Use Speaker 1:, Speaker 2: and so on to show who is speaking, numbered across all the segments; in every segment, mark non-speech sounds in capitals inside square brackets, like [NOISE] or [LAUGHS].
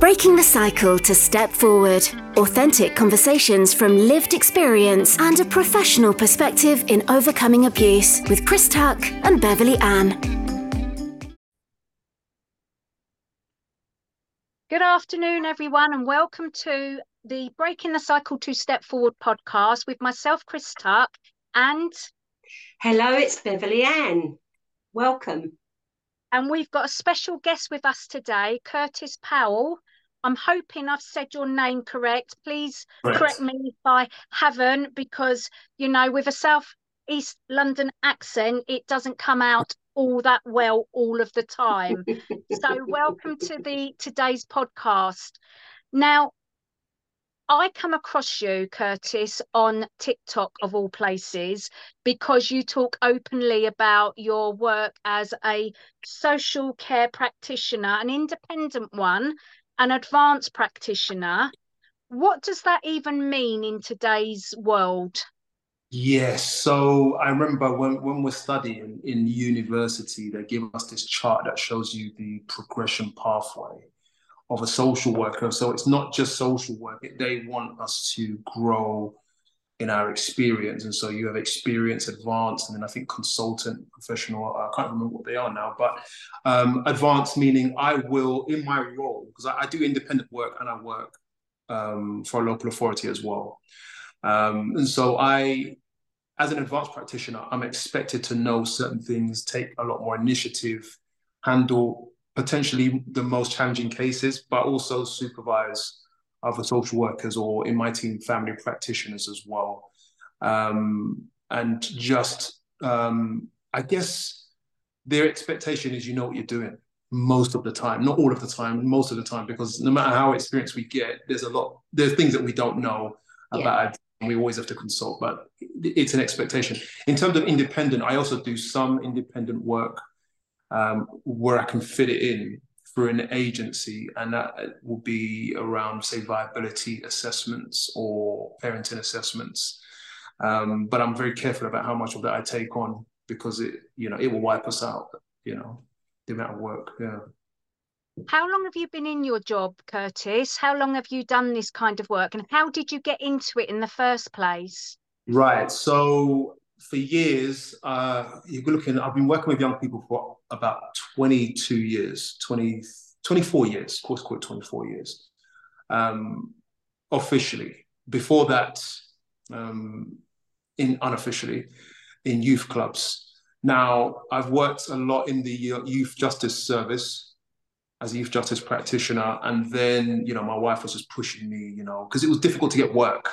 Speaker 1: Breaking the cycle to step forward. Authentic conversations from lived experience and a professional perspective in overcoming abuse with Chris Tuck and Beverley Ann.
Speaker 2: Good afternoon, everyone, and welcome to the Breaking the Cycle to Step Forward podcast with myself, Chris Tuck, and.
Speaker 3: Hello, it's Beverley Ann. Welcome.
Speaker 2: And we've got a special guest with us today, Curtis Powell. I'm hoping I've said your name correct. Please correct, correct me if I haven't, because, you know, with a South East London accent, it doesn't come out all that well all of the time. [LAUGHS] so, welcome to the today's podcast. Now, I come across you, Curtis, on TikTok of all places, because you talk openly about your work as a social care practitioner, an independent one, an advanced practitioner. What does that even mean in today's world?
Speaker 4: Yes. So I remember when, when we're studying in university, they give us this chart that shows you the progression pathway of a social worker. So it's not just social work, they want us to grow in our experience. And so you have experience, advanced, and then I think consultant, professional. I can't remember what they are now, but um, advanced meaning I will, in my role, because I, I, do independent work and I work um, for a local authority as well. Um, and so I, as an advanced practitioner, I'm expected to know certain things, take a lot more initiative, handle potentially the most challenging cases, but also supervise other social workers or in my team, family practitioners as well. Um, and just, um, I guess their expectation is you know what you're doing most of the time, not all of the time, most of the time, because no matter how experienced we get, there's a lot, there's things that we don't know yeah. about and we always have to consult, but it's an expectation. In terms of independent, I also do some independent work um, where I can fit it in for an agency, and that will be around, say, viability assessments or parenting assessments. Um, but I'm very careful about how much of that I take on because it, you know, it will wipe us out. You know, the amount of work. Yeah.
Speaker 2: How long have you been in your job, Curtis? How long have you done this kind of work, and how did you get into it in the first place?
Speaker 4: Right. So for years, uh, you're looking, I've been working with young people for about 22 years, 20, 24 years, course quote 24 years, um, officially. Before that, um, in unofficially, in youth clubs. Now, I've worked a lot in the youth justice service as a youth justice practitioner, and then you know my wife was just pushing me, you know, because it was difficult to get work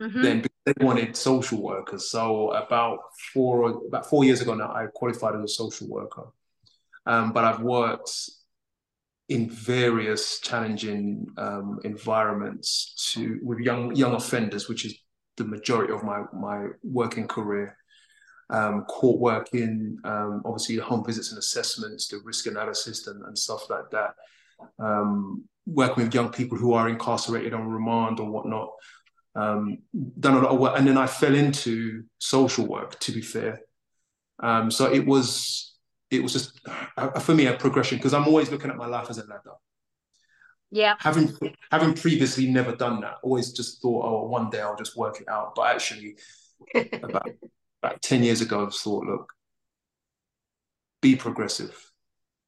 Speaker 4: mm-hmm. then they wanted social workers. So about four about four years ago now, I qualified as a social worker. Um, but I've worked in various challenging um, environments to with young young offenders, which is the majority of my my working career. Um, court working, um, obviously home visits and assessments, the risk analysis and, and stuff like that. Um, working with young people who are incarcerated on remand or whatnot um, done a lot of work, and then I fell into social work. To be fair, um, so it was it was just uh, for me a progression because I'm always looking at my life as a ladder.
Speaker 2: Yeah.
Speaker 4: Having having previously never done that, always just thought, oh, one day I'll just work it out. But actually, [LAUGHS] about about ten years ago, I thought, look, be progressive.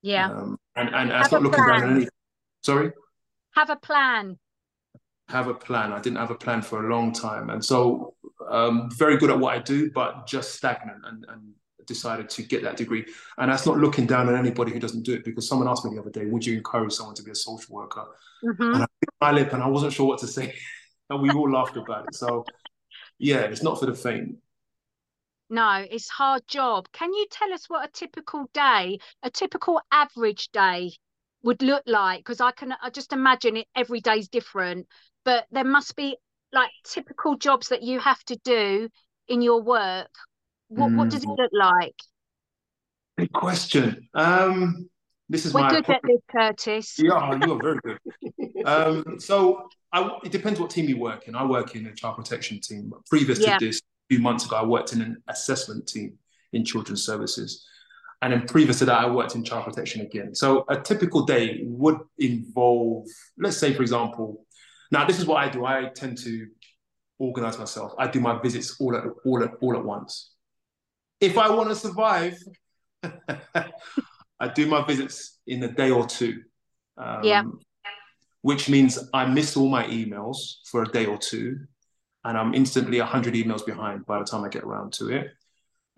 Speaker 2: Yeah.
Speaker 4: Um, and and I start looking down on any. Sorry.
Speaker 2: Have a plan
Speaker 4: have a plan. I didn't have a plan for a long time. And so um, very good at what I do, but just stagnant and, and decided to get that degree. And that's not looking down on anybody who doesn't do it because someone asked me the other day, would you encourage someone to be a social worker? Mm-hmm. And I bit my lip and I wasn't sure what to say. [LAUGHS] and we all laughed about it. So yeah, it's not for the faint.
Speaker 2: No, it's hard job. Can you tell us what a typical day, a typical average day would look like? Because I can I just imagine it every day's different but there must be like typical jobs that you have to do in your work. What mm. what does it mm. look like?
Speaker 4: Good question. Um, this is
Speaker 2: We're good at this, Curtis.
Speaker 4: Yeah, you are very good. um, so I, it depends what team you work in. I work in a child protection team. Previous yeah. to this, a few months ago, I worked in an assessment team in children's services. And then previous to that, I worked in child protection again. So a typical day would involve, let's say, for example, now this is what I do. I tend to organize myself. I do my visits all at all at all at once. If I want to survive, [LAUGHS] I do my visits in a day or two.
Speaker 2: Um, yeah.
Speaker 4: Which means I miss all my emails for a day or two, and I'm instantly 100 emails behind by the time I get around to it.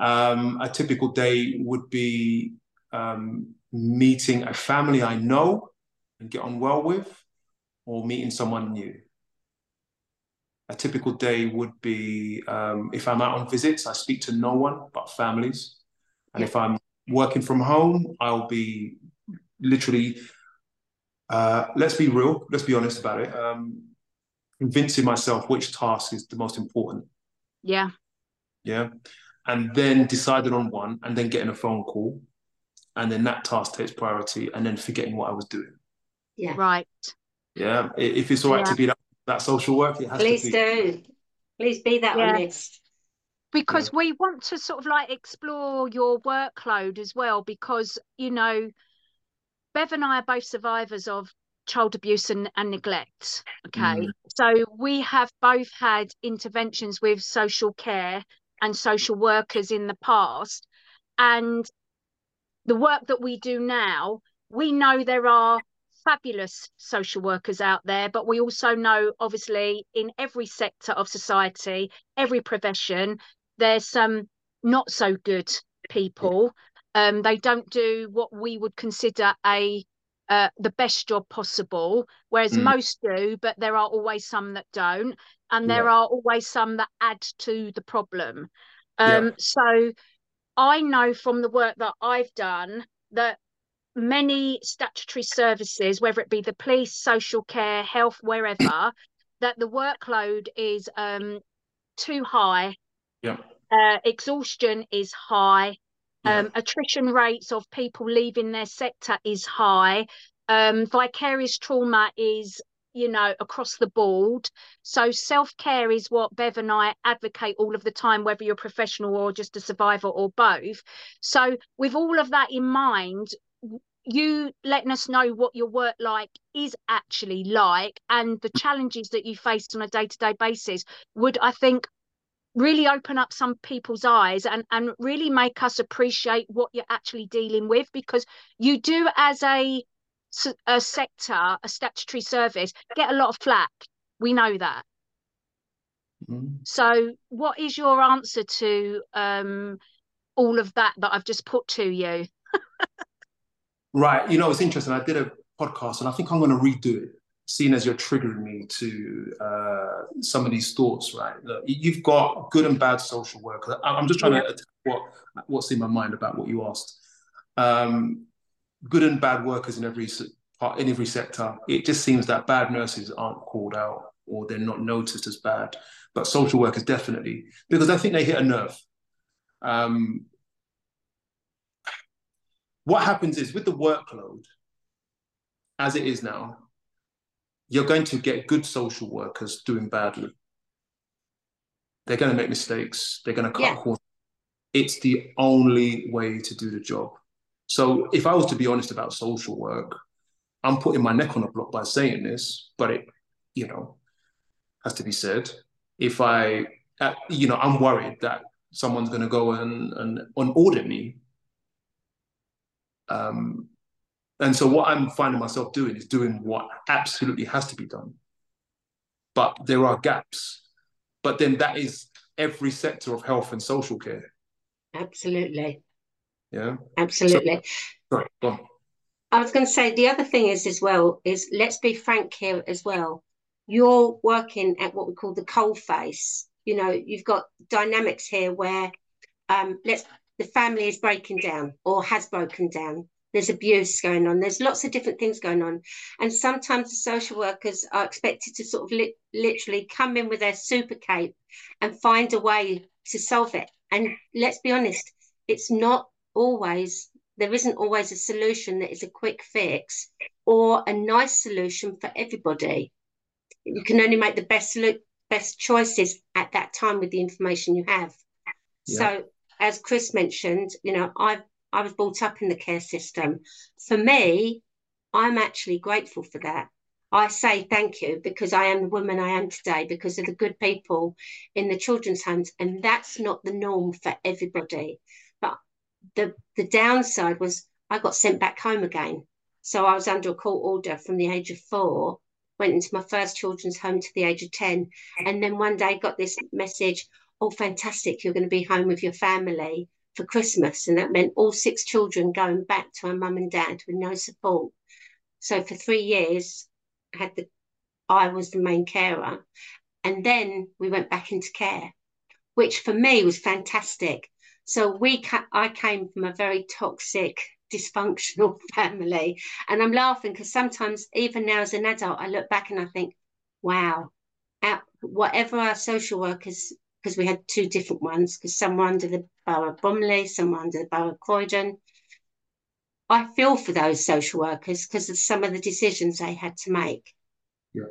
Speaker 4: Um, a typical day would be um, meeting a family I know and get on well with, or meeting someone new. A typical day would be um, if I'm out on visits, I speak to no one but families. And if I'm working from home, I'll be literally, uh, let's be real, let's be honest about it, um, convincing myself which task is the most important.
Speaker 2: Yeah.
Speaker 4: Yeah. And then deciding on one and then getting a phone call. And then that task takes priority and then forgetting what I was doing.
Speaker 2: Yeah. Right.
Speaker 4: Yeah. If it's all right yeah. to be that, that social work, it has
Speaker 3: Please
Speaker 4: to
Speaker 3: be. do. Please be that yeah. honest
Speaker 2: because yeah. we want to sort of like explore your workload as well because you know bev and i are both survivors of child abuse and, and neglect okay mm. so we have both had interventions with social care and social workers in the past and the work that we do now we know there are fabulous social workers out there but we also know obviously in every sector of society every profession there's some not so good people. Um, they don't do what we would consider a uh, the best job possible, whereas mm. most do, but there are always some that don't, and there yeah. are always some that add to the problem. Um, yeah. So I know from the work that I've done that many statutory services, whether it be the police, social care, health, wherever, [CLEARS THROAT] that the workload is um, too high
Speaker 4: yeah.
Speaker 2: Uh, exhaustion is high. Yeah. Um, attrition rates of people leaving their sector is high. Um, vicarious trauma is, you know, across the board. So self care is what Bev and I advocate all of the time, whether you're professional or just a survivor or both. So with all of that in mind, you letting us know what your work like is actually like and the challenges that you face on a day-to-day basis would i think really open up some people's eyes and and really make us appreciate what you're actually dealing with because you do as a a sector a statutory service get a lot of flack. We know that. Mm-hmm. so what is your answer to um all of that that i've just put to you [LAUGHS]
Speaker 4: right you know it's interesting i did a podcast and i think i'm going to redo it seeing as you're triggering me to uh, some of these thoughts, right? Look, you've got good and bad social work. I'm just trying to what what's in my mind about what you asked. Um, good and bad workers in every part in every sector. It just seems that bad nurses aren't called out or they're not noticed as bad, but social workers definitely because I think they hit a nerve. Um, what happens is with the workload as it is now, you're going to get good social workers doing badly. They're going to make mistakes. They're going to cut yeah. corners. It's the only way to do the job. So if I was to be honest about social work, I'm putting my neck on the block by saying this, but it, you know, has to be said. If I, uh, you know, I'm worried that someone's going to go and, and, and audit me um, and so what I'm finding myself doing is doing what absolutely has to be done. But there are gaps. But then that is every sector of health and social care.
Speaker 3: Absolutely.
Speaker 4: Yeah.
Speaker 3: Absolutely.
Speaker 4: So, sorry, go on.
Speaker 3: I was going to say the other thing is as well is let's be frank here as well. You're working at what we call the coal face. You know, you've got dynamics here where um, let's the family is breaking down or has broken down. There's abuse going on. There's lots of different things going on. And sometimes the social workers are expected to sort of li- literally come in with their super cape and find a way to solve it. And let's be honest it's not always there isn't always a solution that is a quick fix or a nice solution for everybody. You can only make the best look best choices at that time with the information you have. Yeah. so as chris mentioned you know i've I was brought up in the care system. For me, I'm actually grateful for that. I say thank you because I am the woman I am today because of the good people in the children's homes. And that's not the norm for everybody. But the the downside was I got sent back home again. So I was under a court order from the age of four, went into my first children's home to the age of 10. And then one day got this message, oh, fantastic, you're going to be home with your family for Christmas. And that meant all six children going back to our mum and dad with no support. So for three years, had the I was the main carer, and then we went back into care, which for me was fantastic. So we ca- I came from a very toxic, [LAUGHS] dysfunctional [LAUGHS] family, and I'm laughing because sometimes even now as an adult, I look back and I think, wow, at whatever our social workers because we had two different ones because some were under the borough of Bromley, some were under the borough of Croydon. I feel for those social workers because of some of the decisions they had to make.
Speaker 4: Yeah.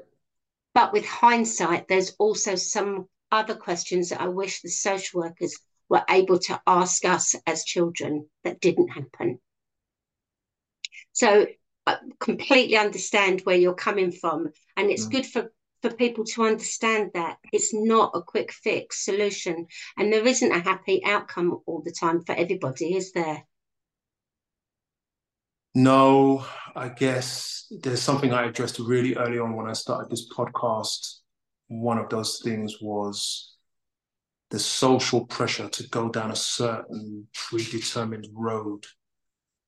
Speaker 3: But with hindsight, there's also some other questions that I wish the social workers were able to ask us as children that didn't happen. So I completely understand where you're coming from. And it's mm. good for, for people to understand that it's not a quick fix solution. And there isn't a happy outcome all the time for everybody, is there?
Speaker 4: No, I guess there's something I addressed really early on when I started this podcast. One of those things was the social pressure to go down a certain predetermined road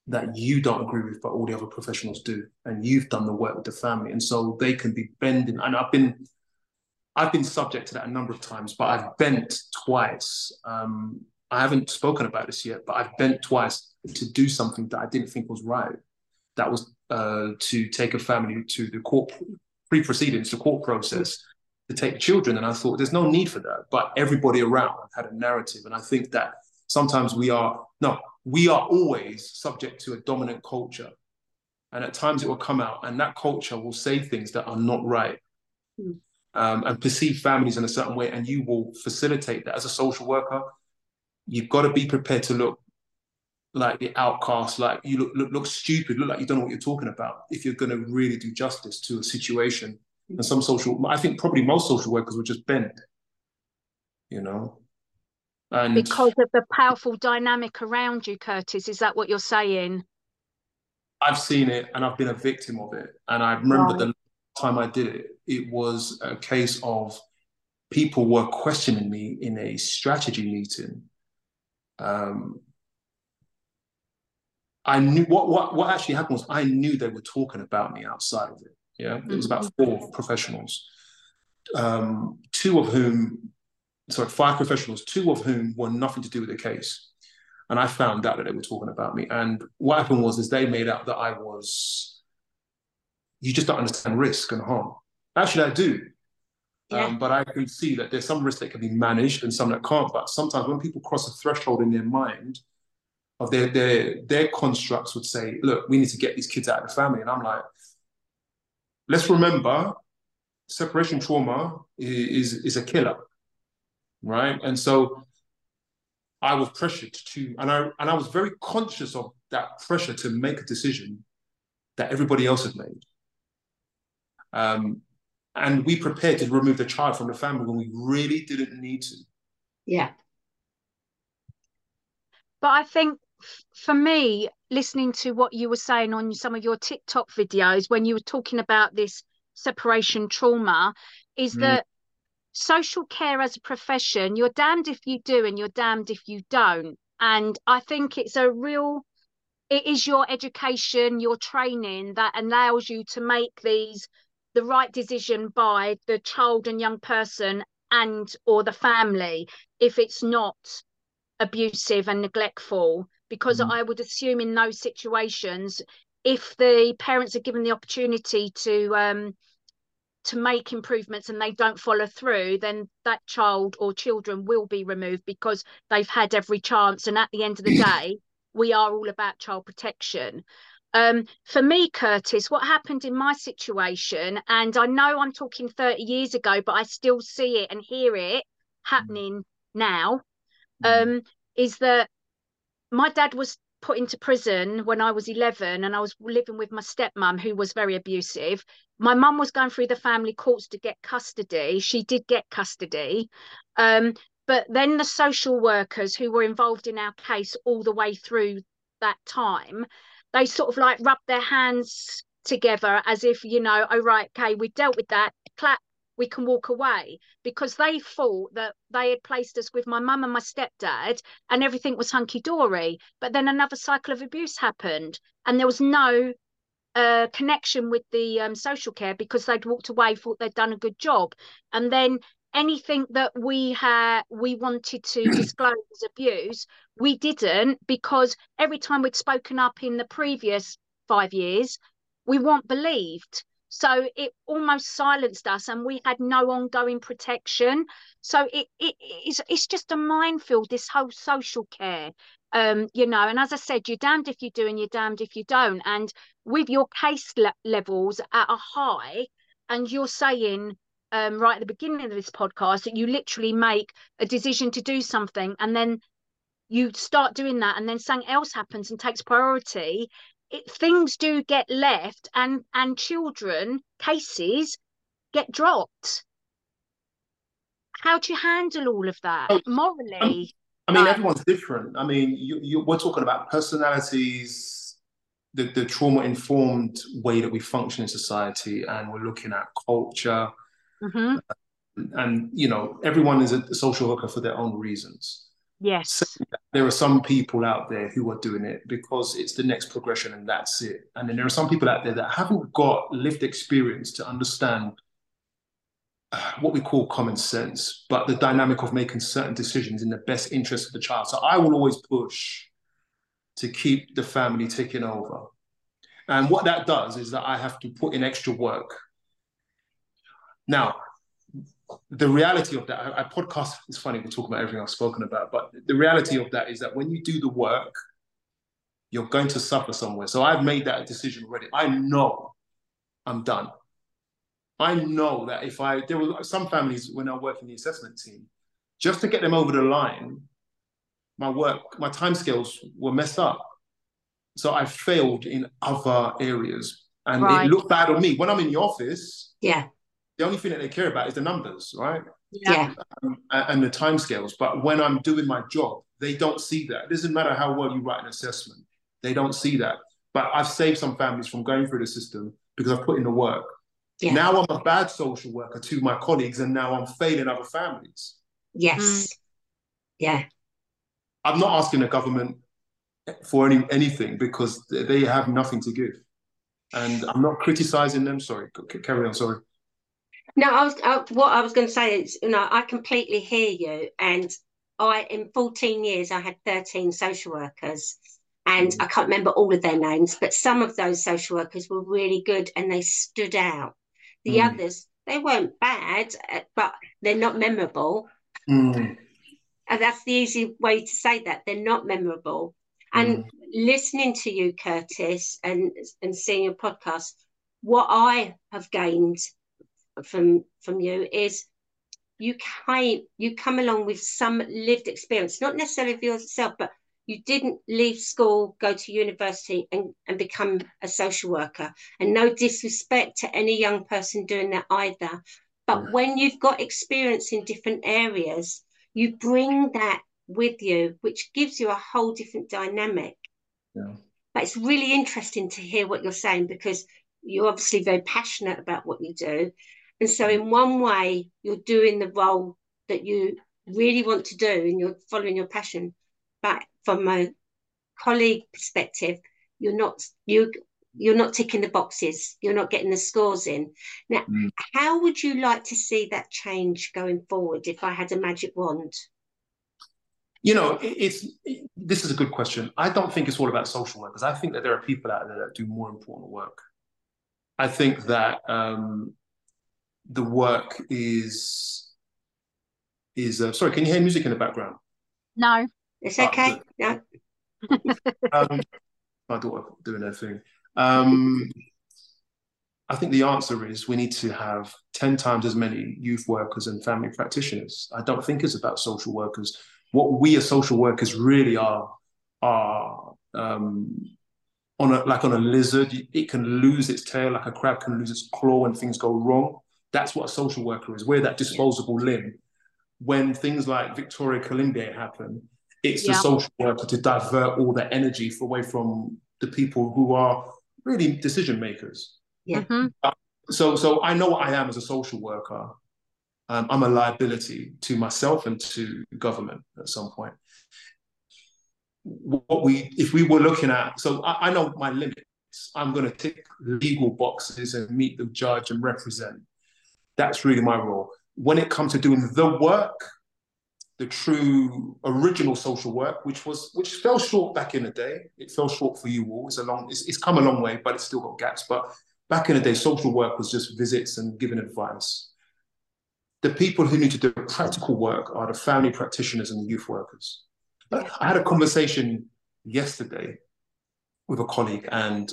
Speaker 4: that you don't agree with, but all the other professionals do. And you've done the work with the family. And so they can be bending. And I've been I've been subject to that a number of times, but I've bent twice. Um, I haven't spoken about this yet, but I've bent twice to do something that I didn't think was right. That was uh, to take a family to the court pre-proceedings, the court process, to take children. And I thought there's no need for that. But everybody around had a narrative. And I think that sometimes we are, no, we are always subject to a dominant culture. And at times it will come out, and that culture will say things that are not right. Mm. Um, and perceive families in a certain way, and you will facilitate that as a social worker you've got to be prepared to look like the outcast, like you look, look, look stupid, look like you don't know what you're talking about if you're going to really do justice to a situation. And some social, I think probably most social workers will just bend, you know.
Speaker 2: And because of the powerful dynamic around you, Curtis, is that what you're saying?
Speaker 4: I've seen it and I've been a victim of it. And I remember right. the time I did it, it was a case of people were questioning me in a strategy meeting um, I knew what, what what actually happened was I knew they were talking about me outside of it. Yeah, mm-hmm. it was about mm-hmm. four professionals, um, two of whom, sorry, five professionals, two of whom were nothing to do with the case, and I found out that they were talking about me. And what happened was, is they made out that I was, you just don't understand risk and harm. Actually, I do. Yeah. Um, but I can see that there's some risks that can be managed and some that can't. But sometimes when people cross a threshold in their mind, of their their their constructs would say, look, we need to get these kids out of the family. And I'm like, let's remember, separation trauma is is a killer, right? And so I was pressured to, and I and I was very conscious of that pressure to make a decision that everybody else had made. Um, and we prepared to remove the child from the family when we really didn't need to.
Speaker 3: Yeah.
Speaker 2: But I think for me, listening to what you were saying on some of your TikTok videos when you were talking about this separation trauma, is mm. that social care as a profession, you're damned if you do and you're damned if you don't. And I think it's a real it is your education, your training that allows you to make these the right decision by the child and young person and or the family if it's not abusive and neglectful because mm. i would assume in those situations if the parents are given the opportunity to um, to make improvements and they don't follow through then that child or children will be removed because they've had every chance and at the end of the [CLEARS THROAT] day we are all about child protection um, for me, Curtis, what happened in my situation, and I know I'm talking 30 years ago, but I still see it and hear it happening now, mm. um, is that my dad was put into prison when I was 11 and I was living with my stepmom who was very abusive. My mum was going through the family courts to get custody. She did get custody. Um, but then the social workers who were involved in our case all the way through that time, they sort of like rubbed their hands together as if, you know, oh, right, okay, we dealt with that, clap, we can walk away because they thought that they had placed us with my mum and my stepdad and everything was hunky dory. But then another cycle of abuse happened and there was no uh, connection with the um, social care because they'd walked away, thought they'd done a good job. And then anything that we had we wanted to [CLEARS THROAT] disclose as abuse we didn't because every time we'd spoken up in the previous five years we weren't believed so it almost silenced us and we had no ongoing protection. So it, it it's, it's just a minefield this whole social care um you know. And as i said you're damned if you do and you're damned if you don't. And with your case le- levels at a high and you're saying um, right at the beginning of this podcast that you literally make a decision to do something and then you start doing that and then something else happens and takes priority it, things do get left and and children cases get dropped. How do you handle all of that oh, morally?
Speaker 4: i mean everyone's different. I mean you, you, we're talking about personalities the, the trauma informed way that we function in society and we're looking at culture. Mm-hmm. and you know everyone is a social worker for their own reasons
Speaker 2: Yes. So
Speaker 4: there are some people out there who are doing it because it's the next progression and that's it. And then there are some people out there that haven't got lived experience to understand uh, what we call common sense, but the dynamic of making certain decisions in the best interest of the child. So I will always push to keep the family taking over. And what that does is that I have to put in extra work. Now, the reality of that, I, I podcast, it's funny, we talk about everything I've spoken about, but the reality of that is that when you do the work, you're going to suffer somewhere. So I've made that decision already. I know I'm done. I know that if I, there were some families when I work in the assessment team, just to get them over the line, my work, my timescales were messed up. So I failed in other areas and right. it looked bad on me. When I'm in the office,
Speaker 3: yeah,
Speaker 4: the only thing that they care about is the numbers, right?
Speaker 3: Yeah.
Speaker 4: Um, and the timescales. But when I'm doing my job, they don't see that. It doesn't matter how well you write an assessment, they don't see that. But I've saved some families from going through the system because I've put in the work. Yeah. Now I'm a bad social worker to my colleagues, and now I'm failing other families.
Speaker 3: Yes. Mm. Yeah.
Speaker 4: I'm not asking the government for any anything because they have nothing to give, and I'm not criticizing them. Sorry, carry on. Sorry.
Speaker 3: No, I was I, what I was going to say is, you know, I completely hear you. And I, in 14 years, I had 13 social workers, and mm-hmm. I can't remember all of their names, but some of those social workers were really good and they stood out. The mm. others, they weren't bad, uh, but they're not memorable. Mm. And that's the easy way to say that they're not memorable. And mm. listening to you, Curtis, and and seeing your podcast, what I have gained from from you is you came you come along with some lived experience, not necessarily of yourself, but you didn't leave school, go to university and, and become a social worker. And no disrespect to any young person doing that either. But yeah. when you've got experience in different areas, you bring that with you, which gives you a whole different dynamic. Yeah. But it's really interesting to hear what you're saying because you're obviously very passionate about what you do. And so, in one way, you're doing the role that you really want to do and you're following your passion. But from a colleague perspective, you're not you you're not ticking the boxes. You're not getting the scores in. Now mm. how would you like to see that change going forward if i had a magic wand?
Speaker 4: You know it's it, this is a good question. I don't think it's all about social workers i think that there are people out there that do more important work. I think that um, the work is is uh, sorry can you hear music in the background
Speaker 2: no
Speaker 3: it's okay yeah [LAUGHS]
Speaker 4: um, my daughter doing her thing um, I think the answer is we need to have 10 times as many youth workers and family practitioners. I don't think it's about social workers. What we as social workers really are are um, on a like on a lizard, it can lose its tail like a crab can lose its claw when things go wrong. That's what a social worker is. We're that disposable limb. When things like Victoria Climbié happen, it's yeah. the social worker to divert all that energy away from the people who are really decision makers.
Speaker 3: Yeah. Mm-hmm.
Speaker 4: Uh, so, so I know what I am as a social worker. Um, I'm a liability to myself and to government at some point. What we, if we were looking at, so I, I know my limits. I'm going to tick legal boxes and meet the judge and represent. That's really my role. When it comes to doing the work, the true original social work, which was which fell short back in the day. It fell short for you all. It's a long, it's, it's come a long way, but it's still got gaps. But back in the day, social work was just visits and giving advice. The people who need to do practical work are the family practitioners and the youth workers. I had a conversation yesterday with a colleague, and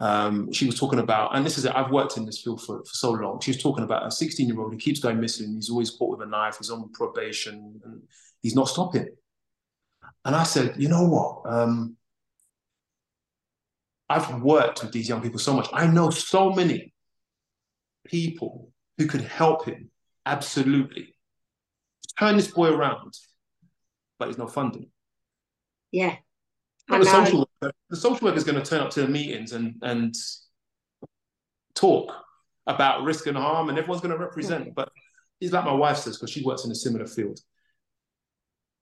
Speaker 4: um, she was talking about, and this is, it, I've worked in this field for, for so long. She was talking about a 16 year old who keeps going missing. He's always caught with a knife. He's on probation and he's not stopping. And I said, you know what? Um, I've worked with these young people so much. I know so many people who could help him. Absolutely. Turn this boy around, but he's not funding.
Speaker 3: Yeah
Speaker 4: the social worker, the social worker is going to turn up to the meetings and and talk about risk and harm, and everyone's going to represent. But it's like my wife says because she works in a similar field.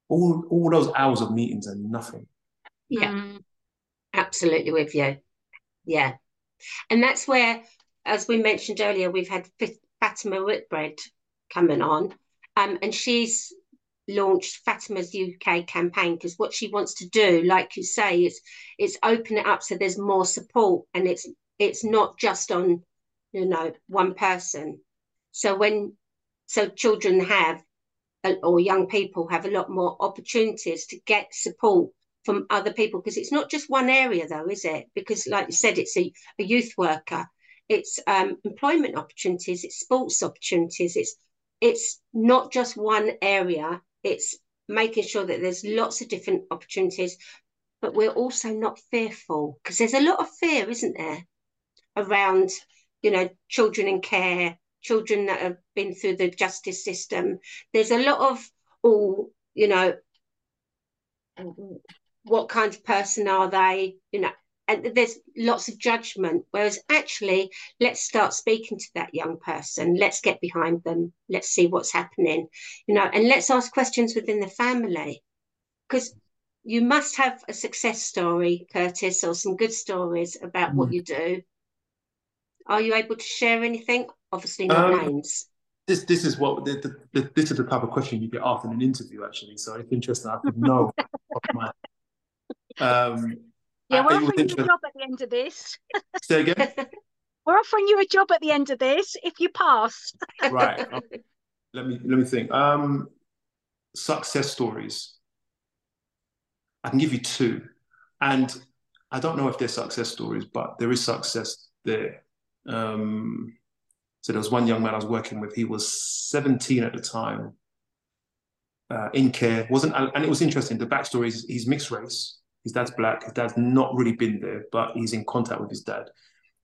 Speaker 4: All all those hours of meetings are nothing.
Speaker 3: Yeah, mm. absolutely with you. Yeah, and that's where, as we mentioned earlier, we've had Fatima Whitbread coming on, um, and she's launched Fatima's UK campaign because what she wants to do, like you say, is is open it up so there's more support and it's it's not just on you know one person. So when so children have or young people have a lot more opportunities to get support from other people because it's not just one area though is it? Because like you said it's a, a youth worker. It's um, employment opportunities it's sports opportunities it's it's not just one area it's making sure that there's lots of different opportunities, but we're also not fearful because there's a lot of fear, isn't there, around, you know, children in care, children that have been through the justice system. There's a lot of, oh, you know, what kind of person are they? You know, and there's lots of judgment. Whereas actually, let's start speaking to that young person. Let's get behind them. Let's see what's happening, you know, and let's ask questions within the family, because you must have a success story, Curtis, or some good stories about mm. what you do. Are you able to share anything? Obviously, not um, names.
Speaker 4: This this is what the, the, the, this is the type of question you get asked in an interview. Actually, so it's interesting. I could [LAUGHS] know.
Speaker 2: um, yeah, we're offering you a job at the end of this.
Speaker 4: Say again. [LAUGHS]
Speaker 2: we're offering you a job at the end of this if you pass. [LAUGHS]
Speaker 4: right. Okay. Let me let me think. Um, success stories. I can give you two, and I don't know if they're success stories, but there is success there. Um, so there was one young man I was working with. He was 17 at the time, uh, in care. wasn't And it was interesting. The backstory is he's mixed race. His dad's black. His dad's not really been there, but he's in contact with his dad.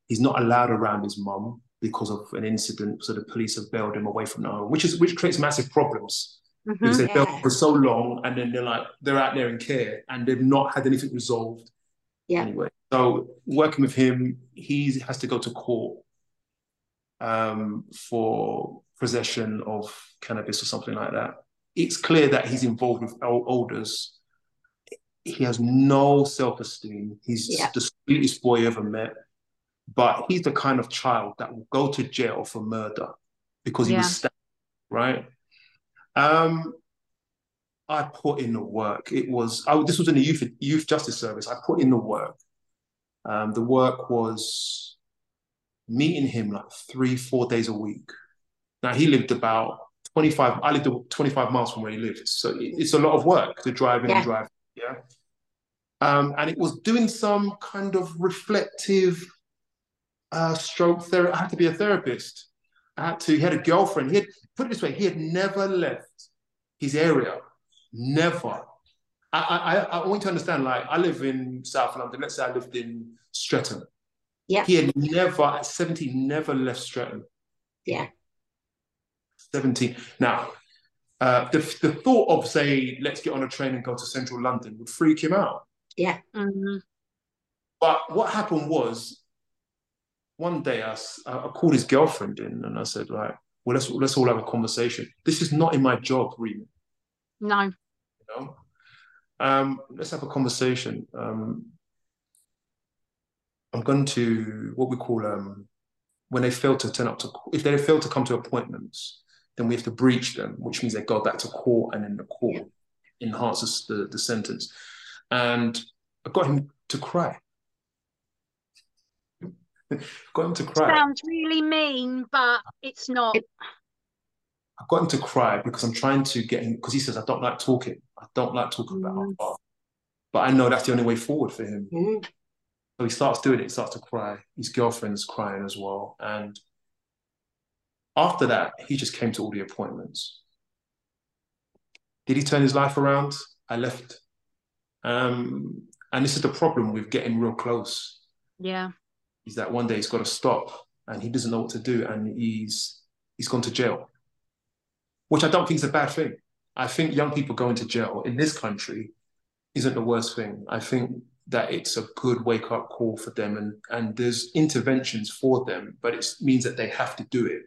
Speaker 4: He's not allowed around his mum because of an incident. So the police have bailed him away from the home, which is which creates massive problems. Mm-hmm, because they've yeah. for so long and then they're like they're out there in care and they've not had anything resolved.
Speaker 3: Yeah.
Speaker 4: Anyway. So working with him, he has to go to court um, for possession of cannabis or something like that. It's clear that he's involved with olders he has no self-esteem. He's yeah. the sweetest boy ever met. But he's the kind of child that will go to jail for murder because he yeah. was stabbed, right? Um, I put in the work. It was I, this was in the youth youth justice service. I put in the work. Um, the work was meeting him like three, four days a week. Now he lived about 25, I lived 25 miles from where he lived. So it's a lot of work to drive in yeah. and drive yeah. Um, and it was doing some kind of reflective uh, stroke therapy. I had to be a therapist. I had to, he had a girlfriend. He had, put it this way, he had never left his area. Never. I, I, I want you to understand, like, I live in South London. Let's say I lived in Streatham.
Speaker 3: Yeah.
Speaker 4: He had never, at 17, never left Streatham.
Speaker 3: Yeah.
Speaker 4: 17. Now, uh, the, the thought of, say, let's get on a train and go to central London would freak him out.
Speaker 3: Yeah.
Speaker 2: Mhm.
Speaker 4: But what happened was, one day I, I called his girlfriend in and I said, like, well, let's, let's all have a conversation. This is not in my job, really.
Speaker 2: No.
Speaker 4: you know um let's have a conversation um i'm going to what we call um when they fail to turn up to if they fail to come to appointments then we have to breach them which means they go back to court and then the court enhances the, the sentence and i got him to cry [LAUGHS] got him to cry
Speaker 2: Sounds really mean, but it's not.
Speaker 4: I got him to cry because I'm trying to get him because he says I don't like talking. I don't like talking about
Speaker 2: Mm.
Speaker 4: father. But I know that's the only way forward for him.
Speaker 3: Mm.
Speaker 4: So he starts doing it, he starts to cry. His girlfriend's crying as well. And after that, he just came to all the appointments. Did he turn his life around? I left. Um, and this is the problem with getting real close,
Speaker 2: Yeah.
Speaker 4: is that one day he's got to stop and he doesn't know what to do and he's he's gone to jail. Which I don't think is a bad thing. I think young people going to jail in this country isn't the worst thing. I think that it's a good wake up call for them and, and there's interventions for them, but it means that they have to do it.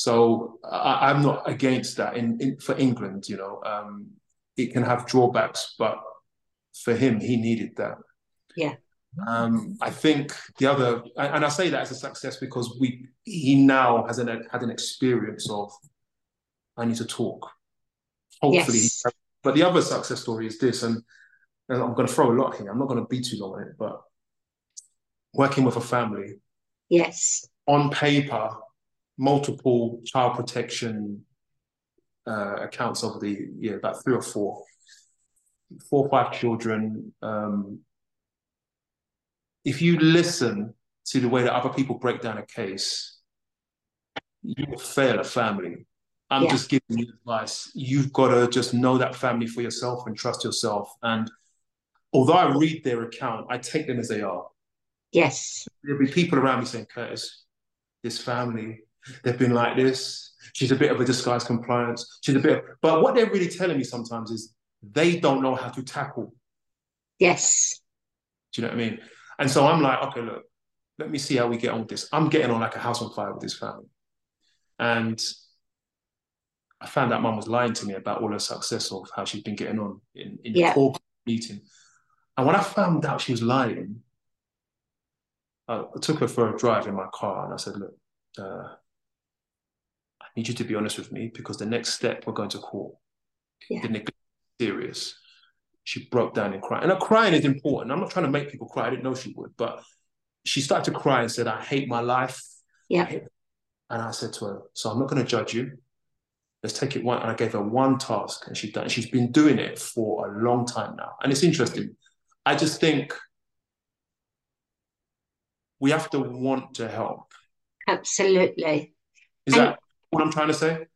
Speaker 4: So I, I'm not against that. In, in for England, you know, um, it can have drawbacks, but for him, he needed that.
Speaker 3: Yeah.
Speaker 4: Um, I think the other, and and I say that as a success because we he now has an had an experience of I need to talk. Hopefully,
Speaker 3: Yes.
Speaker 4: but the other success story is this, and, and I'm going to throw a lot here. I'm not going to be too long on it, but working with a family
Speaker 3: Yes.
Speaker 4: on paper, multiple child protection uh, accounts over the yeah about three or four, four or five children. Um, if you listen to the way that other people break down a case, you will fail a family. I'm
Speaker 3: Yeah.
Speaker 4: just giving you advice. You've got to just know that family for yourself and trust yourself. And although I read their account, I take them as they are.
Speaker 3: Yes.
Speaker 4: There'll be people around me saying, Curtis, this family, they've been like this. She's a bit of a disguised compliance. She's a bit, of... but what they're really telling me sometimes is they don't know how to tackle.
Speaker 3: Yes.
Speaker 4: Do you know what I mean? And so I'm like, okay, look, let me see how we get on with this. I'm getting on like a house on fire with this family. And I found out mum was lying to me about all her success of how she's been getting on in, in
Speaker 3: Yeah.
Speaker 4: the corporate meeting. And when I found out she was lying, I took her for a drive in my car and I said, look, uh, need you to be honest with me because the next step we're going to court.
Speaker 3: Yeah.
Speaker 4: The neglect serious. She broke down and cried. And her crying is important. I'm not trying to make people cry. I didn't know she would, but she started to cry and said, I hate my life.
Speaker 3: Yeah.
Speaker 4: I And I said to her, so I'm not going to judge you. Let's take it one. And I gave her one task and she done. She's been doing it for a long time now. And it's interesting. I just think we have to want to help.
Speaker 3: Absolutely.
Speaker 4: Is
Speaker 3: And-
Speaker 4: that what I'm trying to say?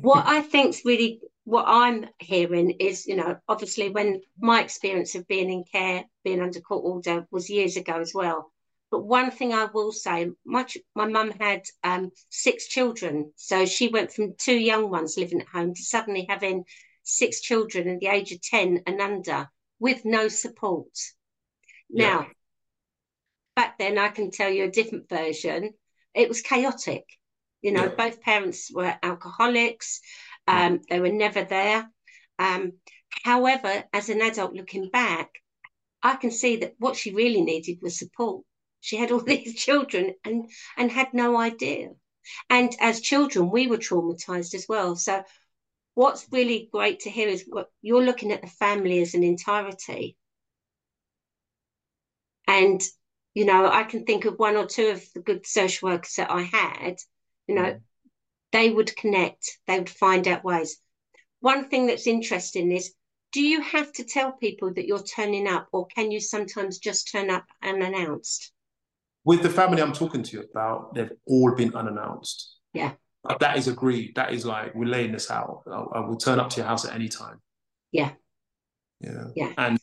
Speaker 3: what I think's really what I'm hearing is, you know, obviously when my experience of being in care, being under court order was years ago as well. But one thing I will say, much my mum had um, six children, so she went from two young ones living at home to suddenly having six children at the age of ten and under with no support.
Speaker 4: Yeah.
Speaker 3: Now, back then, I can tell you a different version. It was chaotic. You know,
Speaker 4: Yeah.
Speaker 3: both parents were alcoholics. Um, they were never there. Um, however, as an adult looking back, I can see that what she really needed was support. She had all [LAUGHS] these children and and had no idea. And as children, we were traumatized as well. So what's really great to hear is what you're looking at the family as an entirety. And you know, I can think of one or two of the good social workers that I had, you know, they would connect, they would find out ways. One thing that's interesting is do you have to tell people that you're turning up, or can you sometimes just turn up unannounced?
Speaker 4: With the family I'm talking to you about, they've all been unannounced.
Speaker 3: Yeah.
Speaker 4: That is agreed. That is like, we're laying this out. I, I will turn up to your house at any time.
Speaker 3: Yeah.
Speaker 4: Yeah.
Speaker 3: Yeah.
Speaker 4: And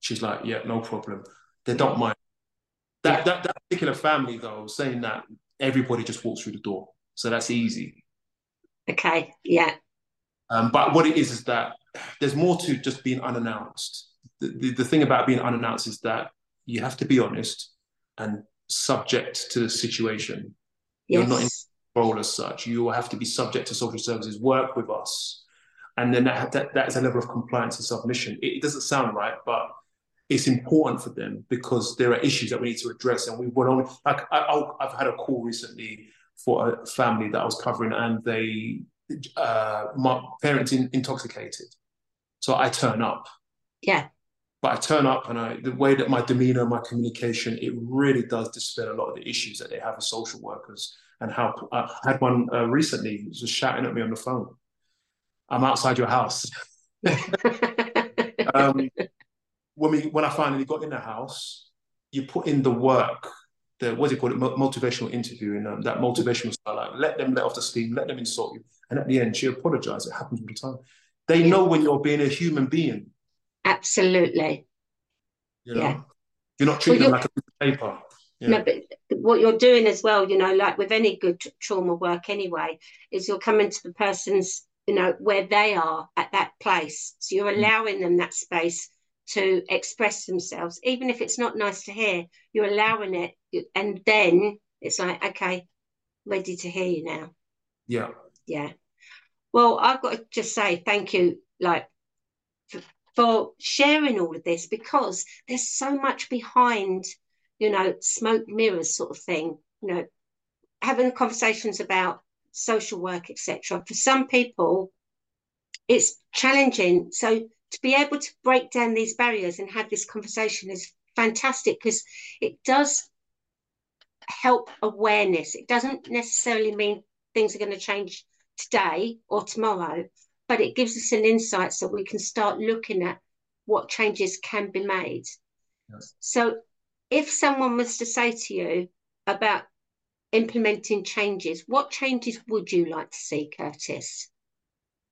Speaker 4: she's like, yeah, no problem. They don't mind. That, yeah. that that particular family though, saying that everybody just walks through the door. So that's easy.
Speaker 3: Okay. Yeah.
Speaker 4: Um, but what it is is that there's more to just being unannounced. The, the, the thing about being unannounced is that you have to be honest and subject to the situation. Yes. You're not in control as such. You will have to be subject to social services, work with us. And then that, that, that is a level of compliance and submission. It, it doesn't sound right, but it's important for them because there are issues that we need to address. And we would only, like, I, have had a call recently for a family that I was covering, and they, uh, my parents in, intoxicated. So I turn up.
Speaker 3: Yeah.
Speaker 4: But I turn up, and I the way that my demeanor, my communication, it really does dispel a lot of the issues that they have with social workers. And how I had one uh, recently just shouting at me on the phone. I'm outside your house. [LAUGHS] [LAUGHS] um, when we when I finally got in the house, you put in the work, the what do you call it, motivational interview, and um, that motivational style, like let them let off the steam, let them insult you, and at the end she apologized. It happens all the time. They know when you're being a human being.
Speaker 3: Absolutely.
Speaker 4: You know? Yeah. You're not treating well, you're, them like a paper.
Speaker 3: Yeah. No, but what you're doing as well, you know, like with any good trauma work anyway, is you're coming to the person's, you know, where they are at that place. So you're mm. allowing them that space to express themselves, even if it's not nice to hear. You're allowing it, and then it's like, okay, ready to hear you now.
Speaker 4: Yeah.
Speaker 3: Yeah. Well, I've got to just say thank you, like, for, for sharing all of this because there's so much behind, you know, smoke mirrors sort of thing. You know, having conversations about social work, etc. For some people, it's challenging. So to be able to break down these barriers and have this conversation is fantastic because it does help awareness. It doesn't necessarily mean things are going to change today or tomorrow, but it gives us an insight so we can start looking at what changes can be made. Yes. So, if someone was to say to you about implementing changes, what changes would you like to see, Curtis?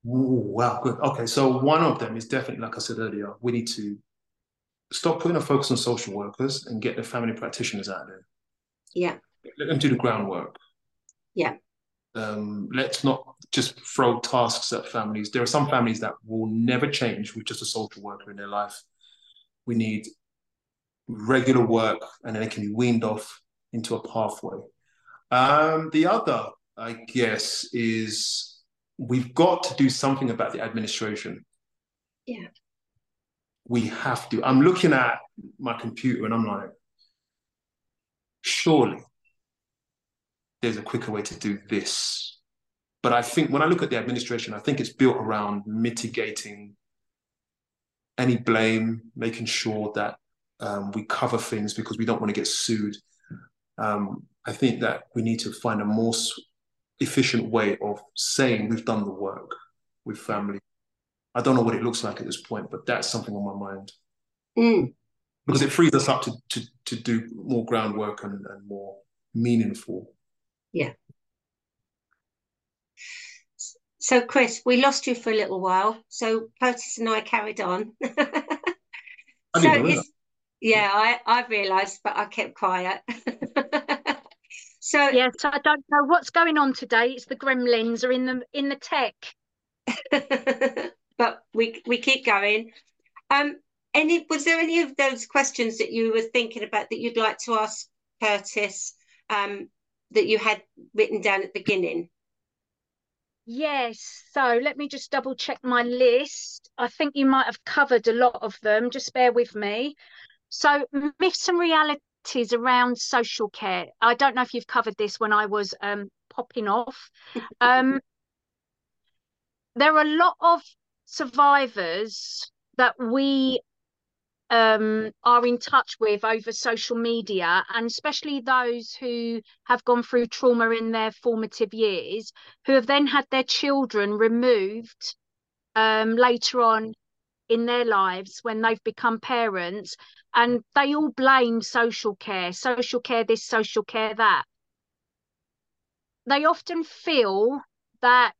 Speaker 4: Ooh, wow, good. Okay, so one of them is definitely, like I said earlier, we need to stop putting a focus on social workers and get the family practitioners out there.
Speaker 3: Yeah.
Speaker 4: Let them do the groundwork.
Speaker 3: Yeah.
Speaker 4: Um, let's not just throw tasks at families. There are some families that will never change with just a social worker in their life. We need regular work and then it can be weaned off into a pathway. Um, the other, I guess, is we've got to do something about the administration.
Speaker 3: Yeah.
Speaker 4: We have to. I'm looking at my computer and I'm like, surely there's a quicker way to do this. But I think when I look at the administration, I think it's built around mitigating any blame, making sure that um, we cover things because we don't want to get sued. Um, I think that we need to find a more efficient way of saying we've done the work with family. I don't know what it looks like at this point, but that's something on my mind.
Speaker 3: Mm.
Speaker 4: Because it frees us up to, to, to do more groundwork and, and more meaningful.
Speaker 3: Yeah. So, Chris, we lost you for a little while. So, Curtis and I carried on. [LAUGHS] so, yeah, I, I realised, but I kept quiet. [LAUGHS] So
Speaker 2: yes, I don't know what's going on today. It's the gremlins are in the in the tech. [LAUGHS]
Speaker 3: but we we keep going. Um, any was there any of those questions that you were thinking about that you'd like to ask Curtis um, that you had written down at the beginning?
Speaker 2: Yes. So let me just double check my list. I think you might have covered a lot of them. Just bear with me. So myths and reality is around social care. I don't know if you've covered this when I was um, popping off. Um, [LAUGHS] there are a lot of survivors that we um, are in touch with over social media, and especially those who have gone through trauma in their formative years, who have then had their children removed um, later on in their lives when they've become parents and they all blame social care social care this social care that they often feel that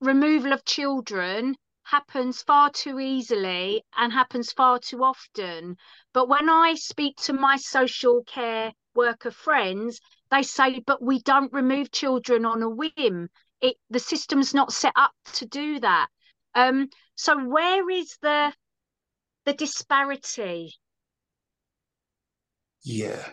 Speaker 2: removal of children happens far too easily and happens far too often. But when I speak to my social care worker friends, they say, but we don't remove children on a whim. It the system's not set up to do that. Um, so where is the the disparity?
Speaker 4: Yeah,